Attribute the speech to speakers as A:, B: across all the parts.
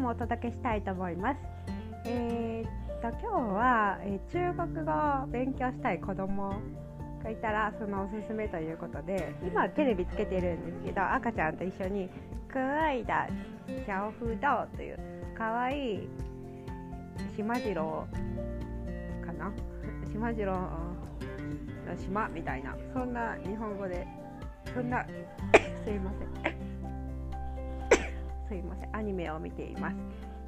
A: もお届けしたいと思います。えー、っと今日は、え、中国語を勉強したい子供がいたらそのおすすめということで今テレビつけてるんですけど赤ちゃんと一緒に「可愛いだ小風道」という可愛い島次郎かな？島次郎の島みたいなそんな日本語でそんなすいませんすいませんアニメを見ています。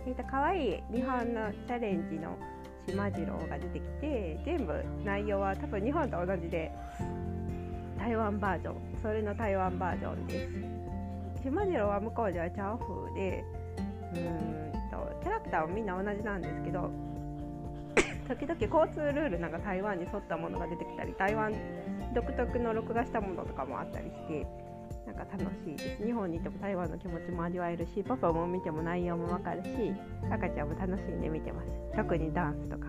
A: えーと、可愛い日本のチャレンジの島次郎が出てきて全部内容は多分日本と同じで台湾バージョンそれの台湾バージョンです島次郎は向こうではチャオ風でうんとキャラクターはみんな同じなんですけど 時々交通ルールなんか台湾に沿ったものが出てきたり台湾独特の録画したものとかもあったりしてなんか楽しいです。日本にいても台湾の気持ちも味わえるしパパも見ても内容もわかるし赤ちゃんも楽しんで見てます。特にダンスとか。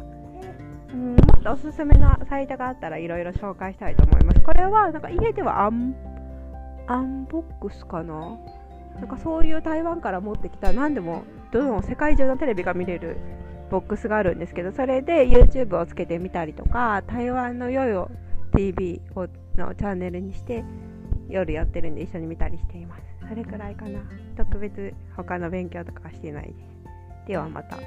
A: うんもっとおすすめのサイトがあったらいろいろ紹介したいと思います。これはなんか家ではアンアンボックスかな？なんかそういう台湾から持ってきた何でもどの世界中のテレビが見れるボックスがあるんですけどそれで YouTube をつけてみたりとか台湾のヨヨ TV をのチャンネルにして夜やってるんで一緒に見たりしています。それくらいかな。特別他の勉強とかはしてないです。ではまた。